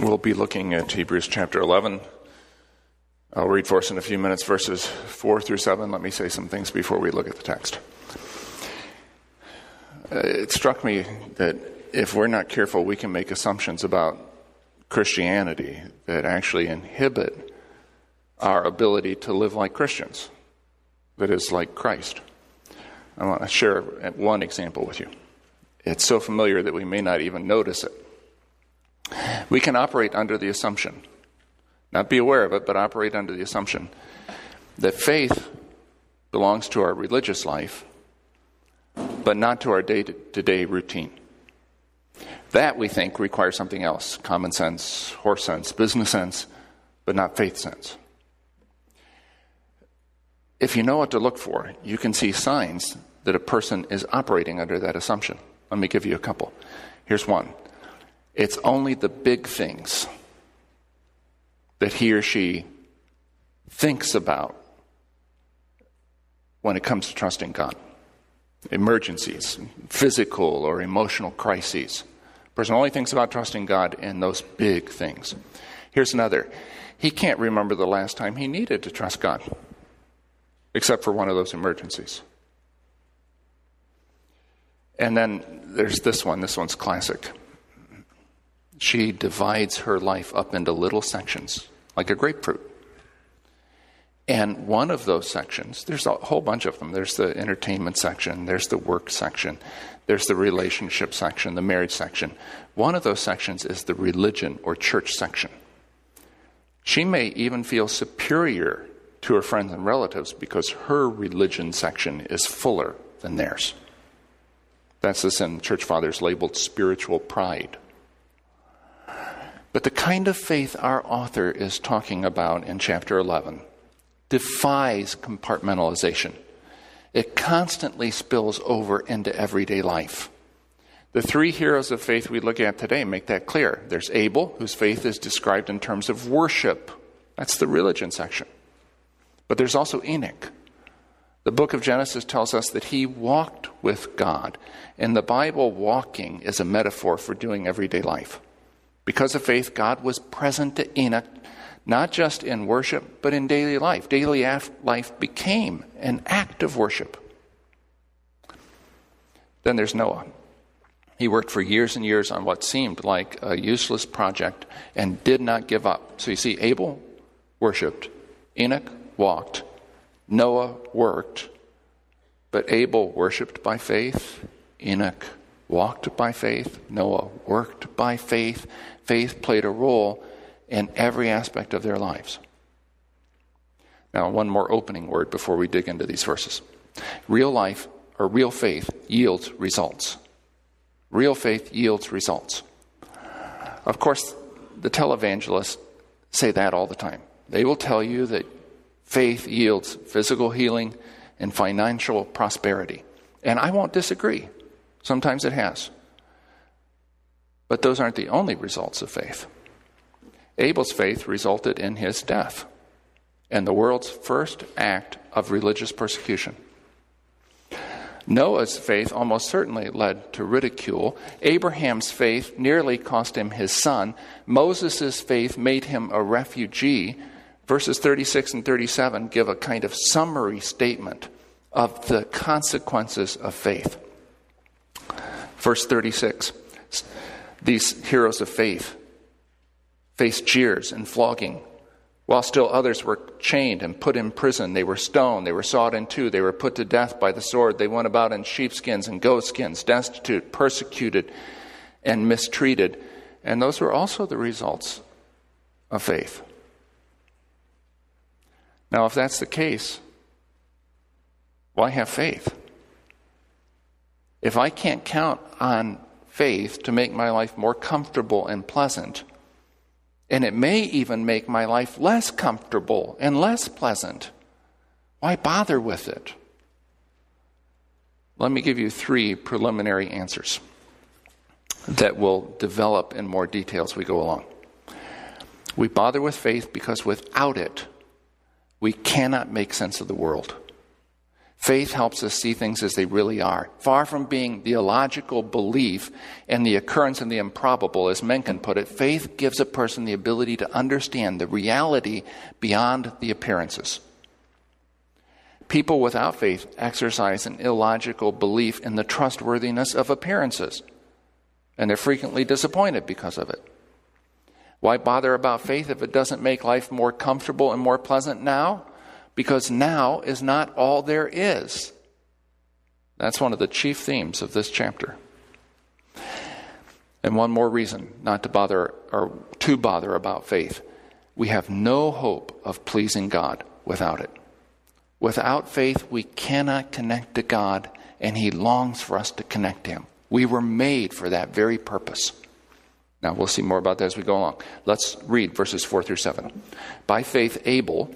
We'll be looking at Hebrews chapter 11. I'll read for us in a few minutes verses 4 through 7. Let me say some things before we look at the text. Uh, it struck me that if we're not careful, we can make assumptions about Christianity that actually inhibit our ability to live like Christians, that is, like Christ. I want to share one example with you. It's so familiar that we may not even notice it. We can operate under the assumption, not be aware of it, but operate under the assumption that faith belongs to our religious life, but not to our day to day routine. That, we think, requires something else common sense, horse sense, business sense, but not faith sense. If you know what to look for, you can see signs that a person is operating under that assumption. Let me give you a couple. Here's one it's only the big things that he or she thinks about when it comes to trusting God. Emergencies, physical or emotional crises. person only thinks about trusting God in those big things. Here's another. He can't remember the last time he needed to trust God, except for one of those emergencies. And then there's this one. This one's classic she divides her life up into little sections, like a grapefruit. And one of those sections, there's a whole bunch of them. There's the entertainment section, there's the work section, there's the relationship section, the marriage section. One of those sections is the religion or church section. She may even feel superior to her friends and relatives because her religion section is fuller than theirs. That's this in church fathers labeled spiritual pride. But the kind of faith our author is talking about in chapter 11 defies compartmentalization. It constantly spills over into everyday life. The three heroes of faith we look at today make that clear. There's Abel, whose faith is described in terms of worship. That's the religion section. But there's also Enoch. The book of Genesis tells us that he walked with God. In the Bible, walking is a metaphor for doing everyday life. Because of faith, God was present to Enoch, not just in worship, but in daily life. Daily life became an act of worship. Then there's Noah. He worked for years and years on what seemed like a useless project and did not give up. So you see, Abel worshiped, Enoch walked, Noah worked, but Abel worshiped by faith, Enoch walked by faith, Noah worked by faith, faith played a role in every aspect of their lives. Now, one more opening word before we dig into these verses. Real life or real faith yields results. Real faith yields results. Of course, the televangelists say that all the time. They will tell you that faith yields physical healing and financial prosperity. And I won't disagree. Sometimes it has. But those aren't the only results of faith. Abel's faith resulted in his death and the world's first act of religious persecution. Noah's faith almost certainly led to ridicule. Abraham's faith nearly cost him his son. Moses' faith made him a refugee. Verses 36 and 37 give a kind of summary statement of the consequences of faith. Verse 36 these heroes of faith faced jeers and flogging, while still others were chained and put in prison. They were stoned, they were sawed in two, they were put to death by the sword. They went about in sheepskins and goatskins, destitute, persecuted, and mistreated. And those were also the results of faith. Now, if that's the case, why have faith? If I can't count on faith to make my life more comfortable and pleasant. And it may even make my life less comfortable and less pleasant. Why bother with it? Let me give you three preliminary answers that will develop in more detail as we go along. We bother with faith because without it, we cannot make sense of the world. Faith helps us see things as they really are. Far from being the illogical belief and the occurrence of the improbable, as Mencken put it, faith gives a person the ability to understand the reality beyond the appearances. People without faith exercise an illogical belief in the trustworthiness of appearances, and they're frequently disappointed because of it. Why bother about faith if it doesn't make life more comfortable and more pleasant now? Because now is not all there is. That's one of the chief themes of this chapter. And one more reason not to bother or to bother about faith. We have no hope of pleasing God without it. Without faith, we cannot connect to God, and He longs for us to connect to Him. We were made for that very purpose. Now, we'll see more about that as we go along. Let's read verses 4 through 7. By faith, Abel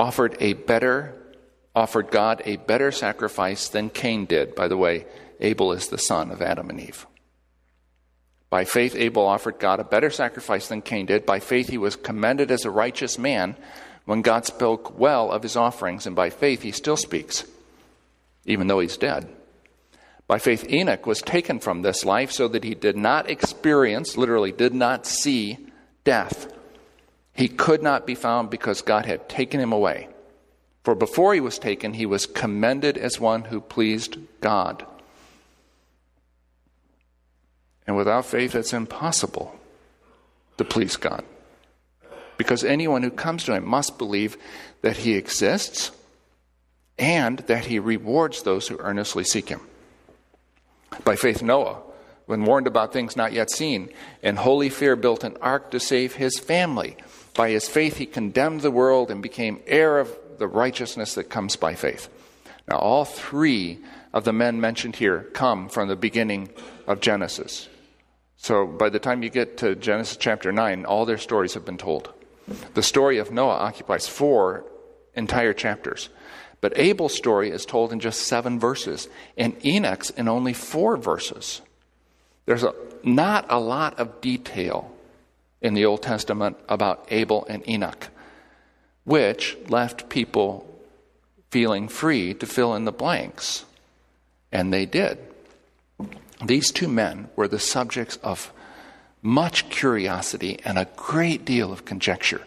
offered a better offered God a better sacrifice than Cain did. By the way, Abel is the son of Adam and Eve. By faith, Abel offered God a better sacrifice than Cain did. By faith, he was commended as a righteous man when God spoke well of his offerings, and by faith, he still speaks, even though he's dead. By faith, Enoch was taken from this life so that he did not experience, literally, did not see death. He could not be found because God had taken him away. For before he was taken, he was commended as one who pleased God. And without faith, it's impossible to please God. Because anyone who comes to him must believe that he exists and that he rewards those who earnestly seek him. By faith, Noah, when warned about things not yet seen, in holy fear built an ark to save his family. By his faith, he condemned the world and became heir of the righteousness that comes by faith. Now, all three of the men mentioned here come from the beginning of Genesis. So, by the time you get to Genesis chapter 9, all their stories have been told. The story of Noah occupies four entire chapters. But Abel's story is told in just seven verses, and Enoch's in only four verses. There's a, not a lot of detail in the Old Testament about Abel and Enoch, which left people feeling free to fill in the blanks. And they did. These two men were the subjects of much curiosity and a great deal of conjecture.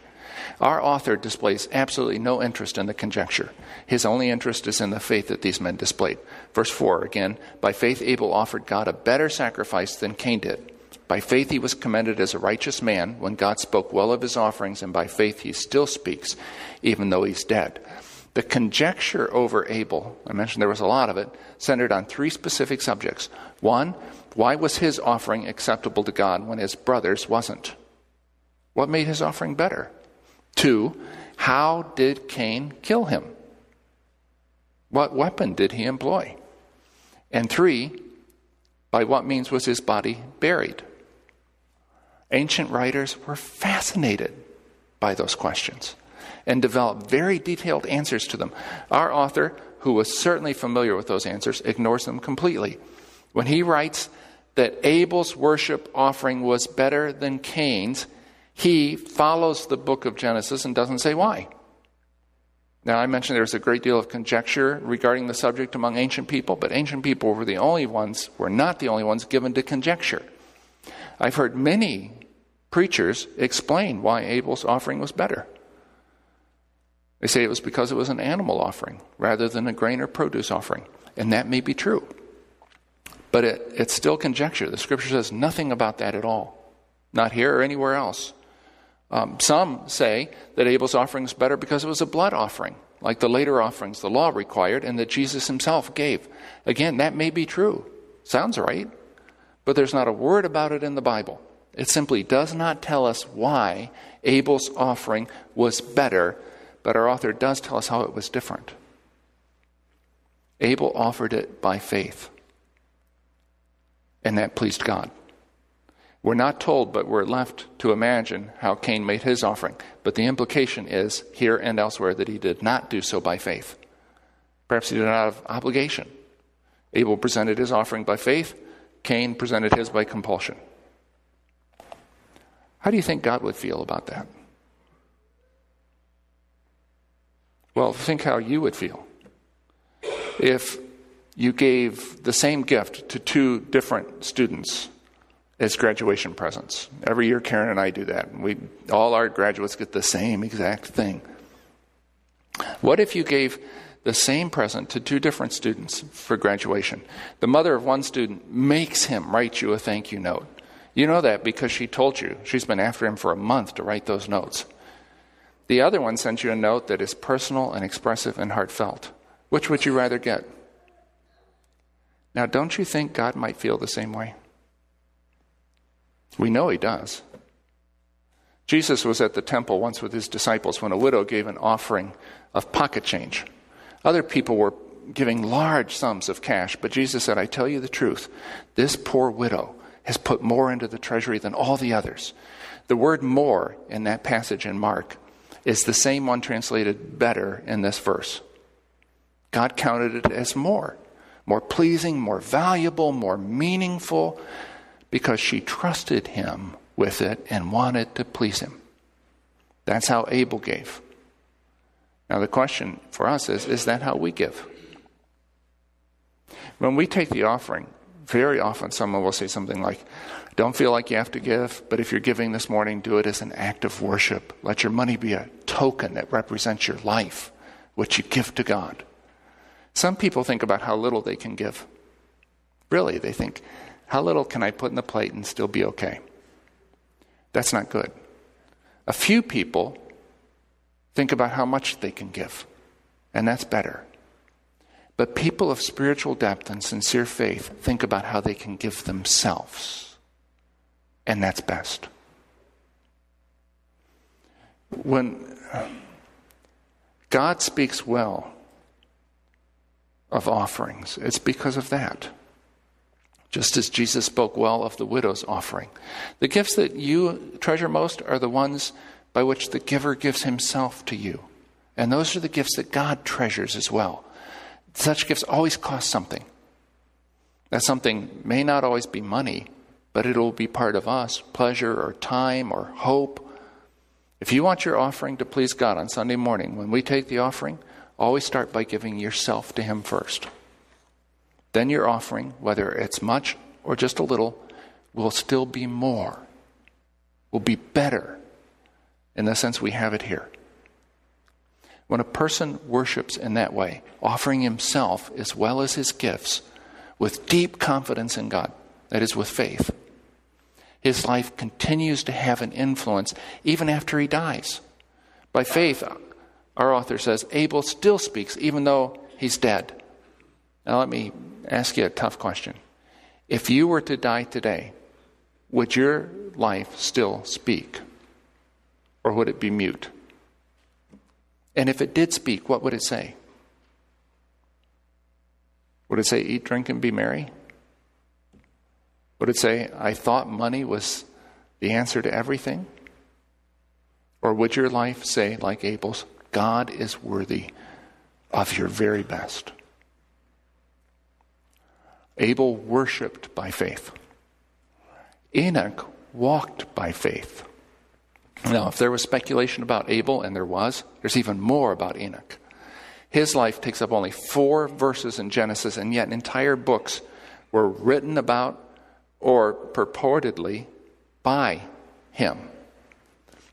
Our author displays absolutely no interest in the conjecture. His only interest is in the faith that these men displayed. Verse 4 again, by faith Abel offered God a better sacrifice than Cain did. By faith he was commended as a righteous man when God spoke well of his offerings, and by faith he still speaks, even though he's dead. The conjecture over Abel, I mentioned there was a lot of it, centered on three specific subjects. One, why was his offering acceptable to God when his brother's wasn't? What made his offering better? Two, how did Cain kill him? What weapon did he employ? And three, by what means was his body buried? Ancient writers were fascinated by those questions and developed very detailed answers to them. Our author, who was certainly familiar with those answers, ignores them completely. When he writes that Abel's worship offering was better than Cain's, he follows the book of Genesis and doesn't say why. Now, I mentioned there's a great deal of conjecture regarding the subject among ancient people, but ancient people were the only ones, were not the only ones given to conjecture. I've heard many preachers explain why Abel's offering was better. They say it was because it was an animal offering rather than a grain or produce offering. And that may be true. But it, it's still conjecture. The scripture says nothing about that at all. Not here or anywhere else. Um, some say that Abel's offering is better because it was a blood offering, like the later offerings the law required and that Jesus himself gave. Again, that may be true. Sounds right. But there's not a word about it in the Bible. It simply does not tell us why Abel's offering was better, but our author does tell us how it was different. Abel offered it by faith, and that pleased God. We're not told, but we're left to imagine how Cain made his offering. But the implication is, here and elsewhere, that he did not do so by faith. Perhaps he did not have obligation. Abel presented his offering by faith, Cain presented his by compulsion. How do you think God would feel about that? Well, think how you would feel if you gave the same gift to two different students as graduation presents. Every year, Karen and I do that. We, all our graduates get the same exact thing. What if you gave the same present to two different students for graduation? The mother of one student makes him write you a thank you note. You know that because she told you. She's been after him for a month to write those notes. The other one sends you a note that is personal and expressive and heartfelt. Which would you rather get? Now, don't you think God might feel the same way? We know He does. Jesus was at the temple once with his disciples when a widow gave an offering of pocket change. Other people were giving large sums of cash, but Jesus said, I tell you the truth, this poor widow has put more into the treasury than all the others. The word more in that passage in Mark is the same one translated better in this verse. God counted it as more, more pleasing, more valuable, more meaningful, because she trusted him with it and wanted to please him. That's how Abel gave. Now, the question for us is is that how we give? When we take the offering, very often someone will say something like, Don't feel like you have to give, but if you're giving this morning, do it as an act of worship. Let your money be a token that represents your life, which you give to God. Some people think about how little they can give. Really, they think, How little can I put in the plate and still be okay? That's not good. A few people think about how much they can give, and that's better. But people of spiritual depth and sincere faith think about how they can give themselves, and that's best. When uh, God speaks well of offerings, it's because of that just as Jesus spoke well of the widow's offering. The gifts that you treasure most are the ones by which the giver gives himself to you. And those are the gifts that God treasures as well. Such gifts always cost something. That something may not always be money, but it will be part of us pleasure or time or hope. If you want your offering to please God on Sunday morning, when we take the offering, always start by giving yourself to Him first then your offering, whether it's much or just a little, will still be more, will be better in the sense we have it here. When a person worships in that way, offering himself as well as his gifts with deep confidence in God, that is, with faith, his life continues to have an influence even after he dies. By faith, our author says, Abel still speaks even though he's dead. Now, let me ask you a tough question. If you were to die today, would your life still speak? Or would it be mute? And if it did speak, what would it say? Would it say, eat, drink, and be merry? Would it say, I thought money was the answer to everything? Or would your life say, like Abel's, God is worthy of your very best? Abel worshiped by faith. Enoch walked by faith. Now, if there was speculation about Abel, and there was, there's even more about Enoch. His life takes up only four verses in Genesis, and yet entire books were written about or purportedly by him.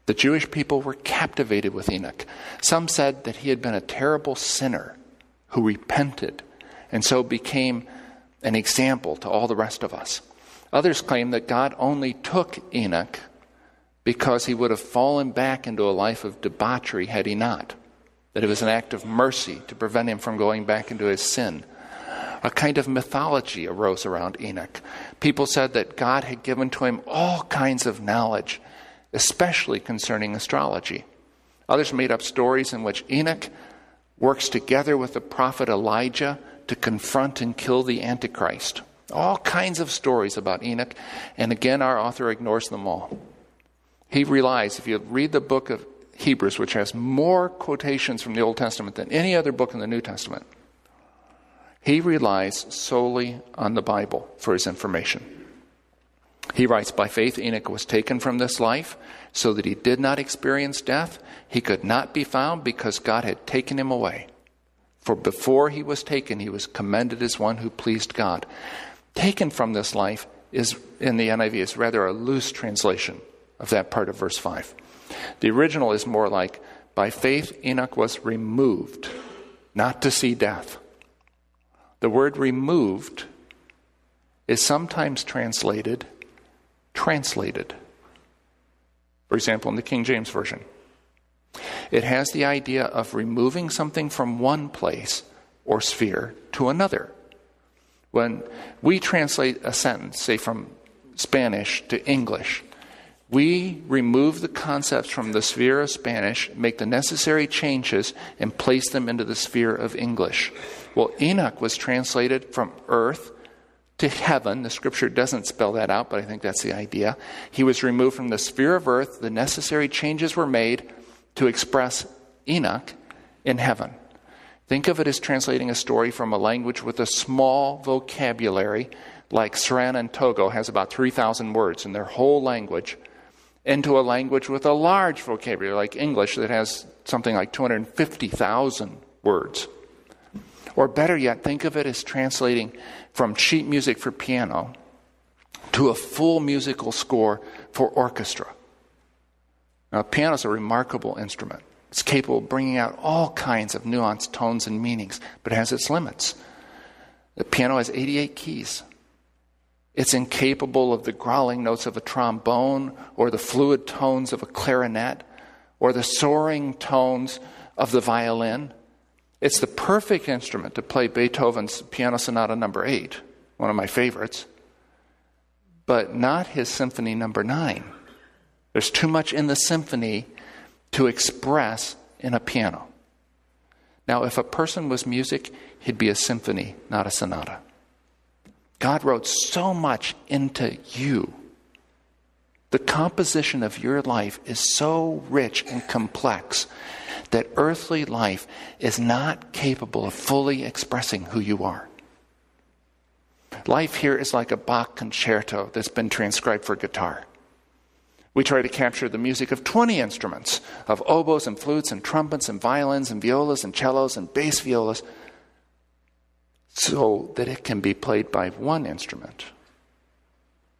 The Jewish people were captivated with Enoch. Some said that he had been a terrible sinner who repented and so became an example to all the rest of us. Others claim that God only took Enoch because he would have fallen back into a life of debauchery had he not. That it was an act of mercy to prevent him from going back into his sin. A kind of mythology arose around Enoch. People said that God had given to him all kinds of knowledge, especially concerning astrology. Others made up stories in which Enoch works together with the prophet Elijah to confront and kill the Antichrist. All kinds of stories about Enoch, and again, our author ignores them all. He relies, if you read the book of Hebrews, which has more quotations from the Old Testament than any other book in the New Testament, he relies solely on the Bible for his information. He writes, By faith, Enoch was taken from this life so that he did not experience death. He could not be found because God had taken him away. For before he was taken, he was commended as one who pleased God. Taken from this life is, in the NIV, is rather a loose translation of that part of verse 5. The original is more like, By faith, Enoch was removed, not to see death. The word removed is sometimes translated translated. For example, in the King James Version, it has the idea of removing something from one place or sphere to another. When we translate a sentence, say from Spanish to English, we remove the concepts from the sphere of Spanish, make the necessary changes, and place them into the sphere of English. Well, Enoch was translated from earth to heaven. The scripture doesn't spell that out, but I think that's the idea. He was removed from the sphere of earth. The necessary changes were made to express Enoch in heaven. Think of it as translating a story from a language with a small vocabulary, like Sranan Tongo has about 3,000 words in their whole language, into a language with a large vocabulary, like English, that has something like 250,000 words. Or better yet, think of it as translating from sheet music for piano to a full musical score for orchestra. Now, piano is a remarkable instrument. It's capable of bringing out all kinds of nuanced tones and meanings, but it has its limits. The piano has 88 keys. It's incapable of the growling notes of a trombone or the fluid tones of a clarinet or the soaring tones of the violin. It's the perfect instrument to play Beethoven's Piano Sonata number 8, one of my favorites, but not his Symphony number 9. There's too much in the symphony to express in a piano. Now, if a person was music, he'd be a symphony, not a sonata. God wrote so much into you. The composition of your life is so rich and complex that earthly life is not capable of fully expressing who you are. Life here is like a Bach concerto that's been transcribed for guitar. We try to capture the music of 20 instruments, of oboes and flutes and trumpets and violins and violas and cellos and bass violas, so that it can be played by one instrument.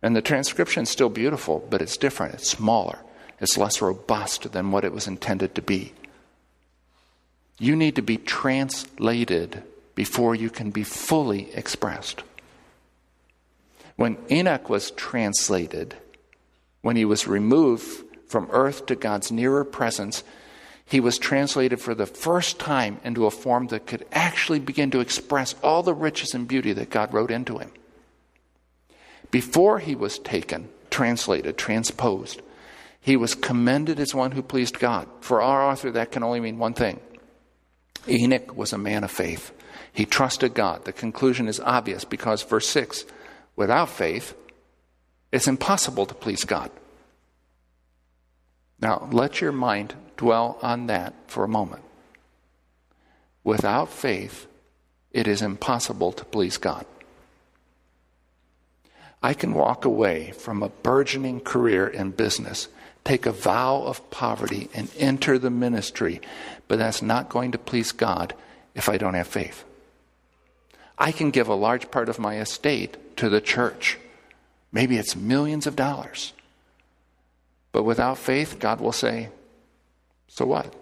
And the transcription is still beautiful, but it's different. It's smaller. It's less robust than what it was intended to be. You need to be translated before you can be fully expressed. When Enoch was translated, when he was removed from earth to God's nearer presence, he was translated for the first time into a form that could actually begin to express all the riches and beauty that God wrote into him. Before he was taken, translated, transposed, he was commended as one who pleased God. For our author, that can only mean one thing Enoch was a man of faith. He trusted God. The conclusion is obvious because, verse 6 without faith, it's impossible to please God. Now, let your mind dwell on that for a moment. Without faith, it is impossible to please God. I can walk away from a burgeoning career in business, take a vow of poverty, and enter the ministry, but that's not going to please God if I don't have faith. I can give a large part of my estate to the church Maybe it's millions of dollars. But without faith, God will say, So what?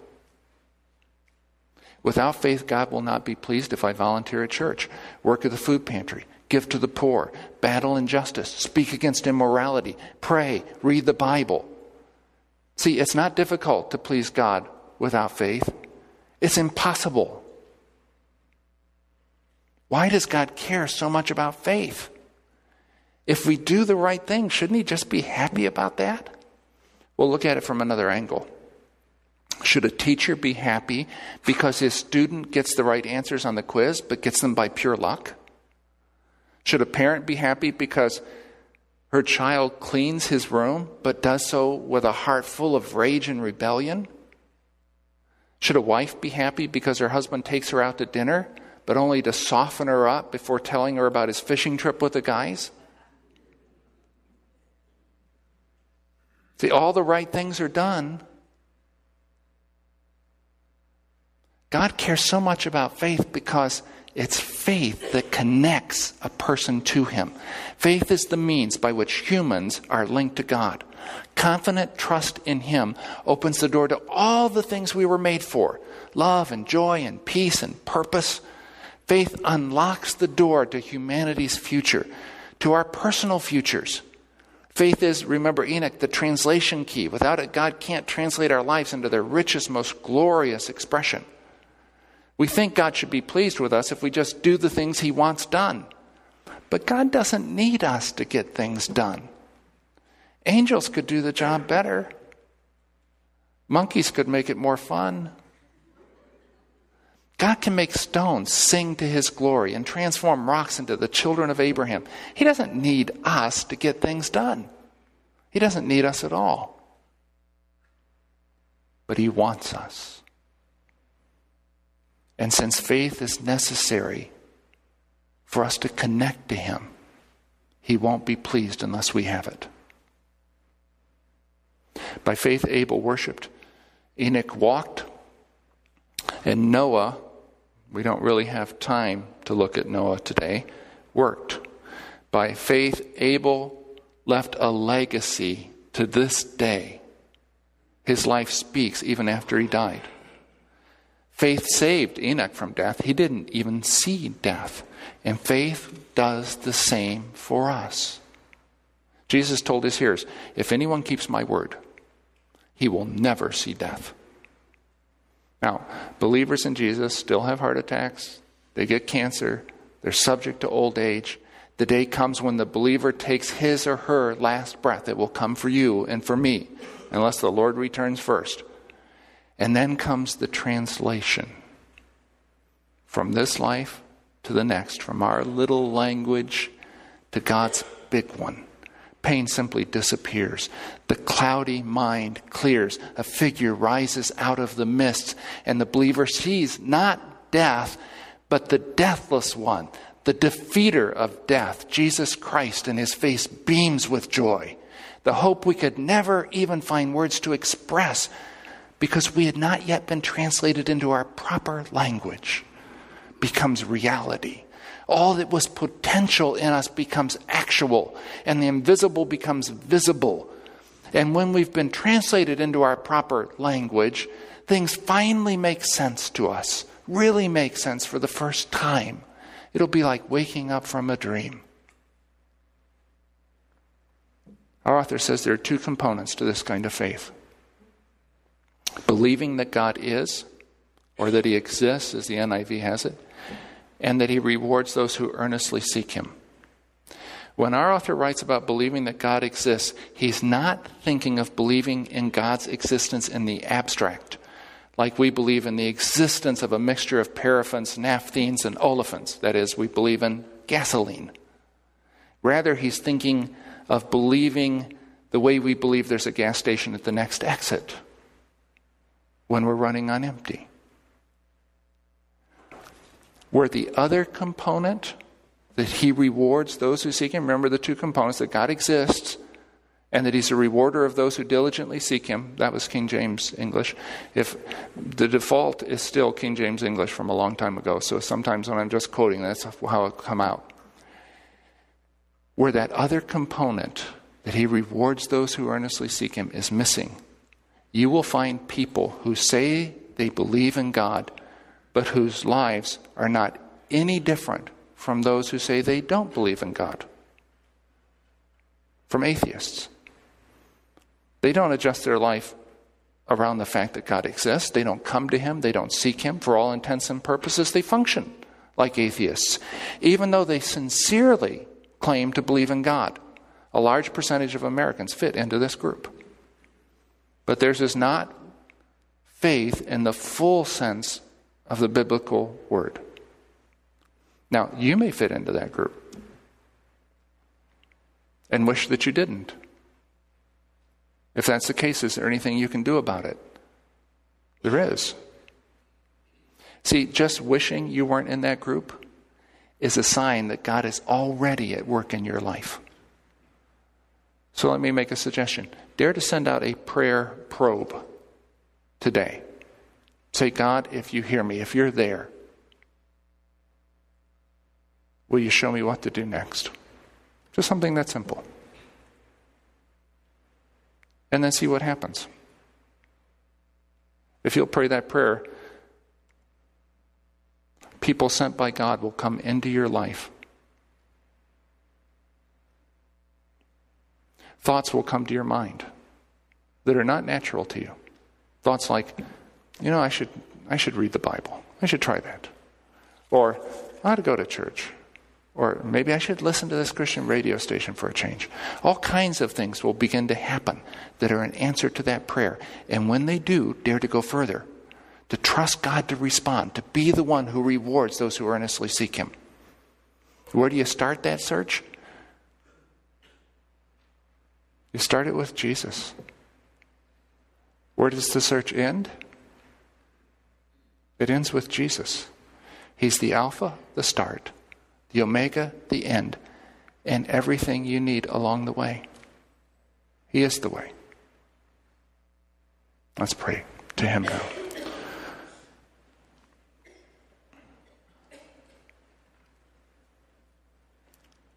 Without faith, God will not be pleased if I volunteer at church, work at the food pantry, give to the poor, battle injustice, speak against immorality, pray, read the Bible. See, it's not difficult to please God without faith, it's impossible. Why does God care so much about faith? If we do the right thing, shouldn't he just be happy about that? We'll look at it from another angle. Should a teacher be happy because his student gets the right answers on the quiz but gets them by pure luck? Should a parent be happy because her child cleans his room but does so with a heart full of rage and rebellion? Should a wife be happy because her husband takes her out to dinner but only to soften her up before telling her about his fishing trip with the guys? See, all the right things are done. God cares so much about faith because it's faith that connects a person to Him. Faith is the means by which humans are linked to God. Confident trust in Him opens the door to all the things we were made for love and joy and peace and purpose. Faith unlocks the door to humanity's future, to our personal futures. Faith is, remember Enoch, the translation key. Without it, God can't translate our lives into their richest, most glorious expression. We think God should be pleased with us if we just do the things He wants done. But God doesn't need us to get things done. Angels could do the job better, monkeys could make it more fun. God can make stones sing to his glory and transform rocks into the children of Abraham. He doesn't need us to get things done. He doesn't need us at all. But he wants us. And since faith is necessary for us to connect to Him, He won't be pleased unless we have it. By faith, Abel worshiped, Enoch walked, and Noah, we don't really have time to look at Noah today, worked. By faith, Abel left a legacy to this day. His life speaks even after he died. Faith saved Enoch from death. He didn't even see death. And faith does the same for us. Jesus told his hearers if anyone keeps my word, he will never see death. Now, believers in Jesus still have heart attacks, they get cancer, they're subject to old age. The day comes when the believer takes his or her last breath. It will come for you and for me, unless the Lord returns first. And then comes the translation from this life to the next, from our little language to God's big one. Pain simply disappears. The cloudy mind clears. A figure rises out of the mist, and the believer sees not death, but the deathless one, the defeater of death, Jesus Christ, and his face beams with joy. The hope we could never even find words to express because we had not yet been translated into our proper language, becomes reality. All that was potential in us becomes actual, and the invisible becomes visible. And when we've been translated into our proper language, things finally make sense to us, really make sense for the first time. It'll be like waking up from a dream. Our author says there are two components to this kind of faith believing that God is, or that He exists, as the NIV has it, and that He rewards those who earnestly seek Him. When our author writes about believing that God exists, he's not thinking of believing in God's existence in the abstract, like we believe in the existence of a mixture of paraffins, naphthenes, and olefins. That is, we believe in gasoline. Rather, he's thinking of believing the way we believe there's a gas station at the next exit when we're running on empty. Where the other component that he rewards those who seek him, remember the two components that God exists and that he's a rewarder of those who diligently seek him. That was King James English. If the default is still King James English from a long time ago, so sometimes when I'm just quoting, that's how it come out. Where that other component that he rewards those who earnestly seek him is missing you will find people who say they believe in God, but whose lives are not any different from those who say they don't believe in God. From atheists. They don't adjust their life around the fact that God exists. They don't come to Him. They don't seek Him. For all intents and purposes, they function like atheists, even though they sincerely claim to believe in God. A large percentage of Americans fit into this group. But theirs is not faith in the full sense of the biblical word. Now, you may fit into that group and wish that you didn't. If that's the case, is there anything you can do about it? There is. See, just wishing you weren't in that group is a sign that God is already at work in your life. So let me make a suggestion. Dare to send out a prayer probe today. Say, God, if you hear me, if you're there, will you show me what to do next? Just something that simple. And then see what happens. If you'll pray that prayer, people sent by God will come into your life. Thoughts will come to your mind that are not natural to you. Thoughts like, you know, I should, I should read the Bible. I should try that. Or, I ought to go to church. Or maybe I should listen to this Christian radio station for a change. All kinds of things will begin to happen that are an answer to that prayer. And when they do, dare to go further, to trust God to respond, to be the one who rewards those who earnestly seek Him. Where do you start that search? You start it with Jesus. Where does the search end? It ends with Jesus. He's the Alpha, the start, the Omega, the end, and everything you need along the way. He is the way. Let's pray to Him now.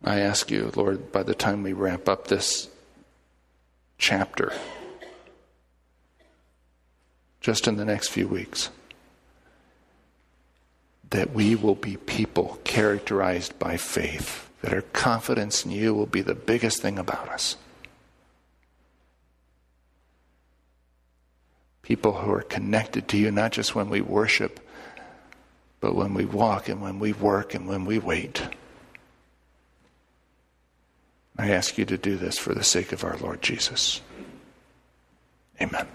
I ask you, Lord, by the time we wrap up this chapter, just in the next few weeks, that we will be people characterized by faith, that our confidence in you will be the biggest thing about us. People who are connected to you, not just when we worship, but when we walk and when we work and when we wait. I ask you to do this for the sake of our Lord Jesus. Amen.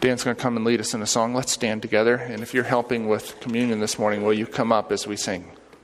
Dan's going to come and lead us in a song. Let's stand together. And if you're helping with communion this morning, will you come up as we sing?